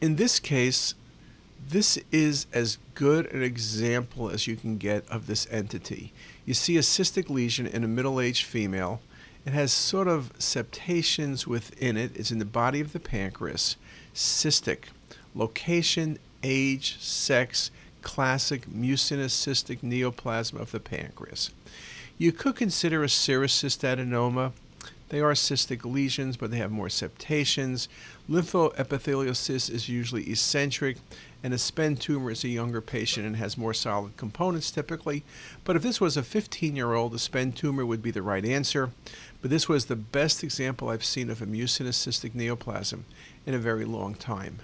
in this case, this is as good an example as you can get of this entity. You see a cystic lesion in a middle aged female. It has sort of septations within it. It's in the body of the pancreas. Cystic. Location, age, sex, classic mucinous cystic neoplasm of the pancreas. You could consider a serous cystadenoma. They are cystic lesions, but they have more septations. Lymphoepithelial cyst is usually eccentric, and a SPEN tumor is a younger patient and has more solid components typically. But if this was a 15 year old, a SPEN tumor would be the right answer. But this was the best example I've seen of a mucinous cystic neoplasm in a very long time.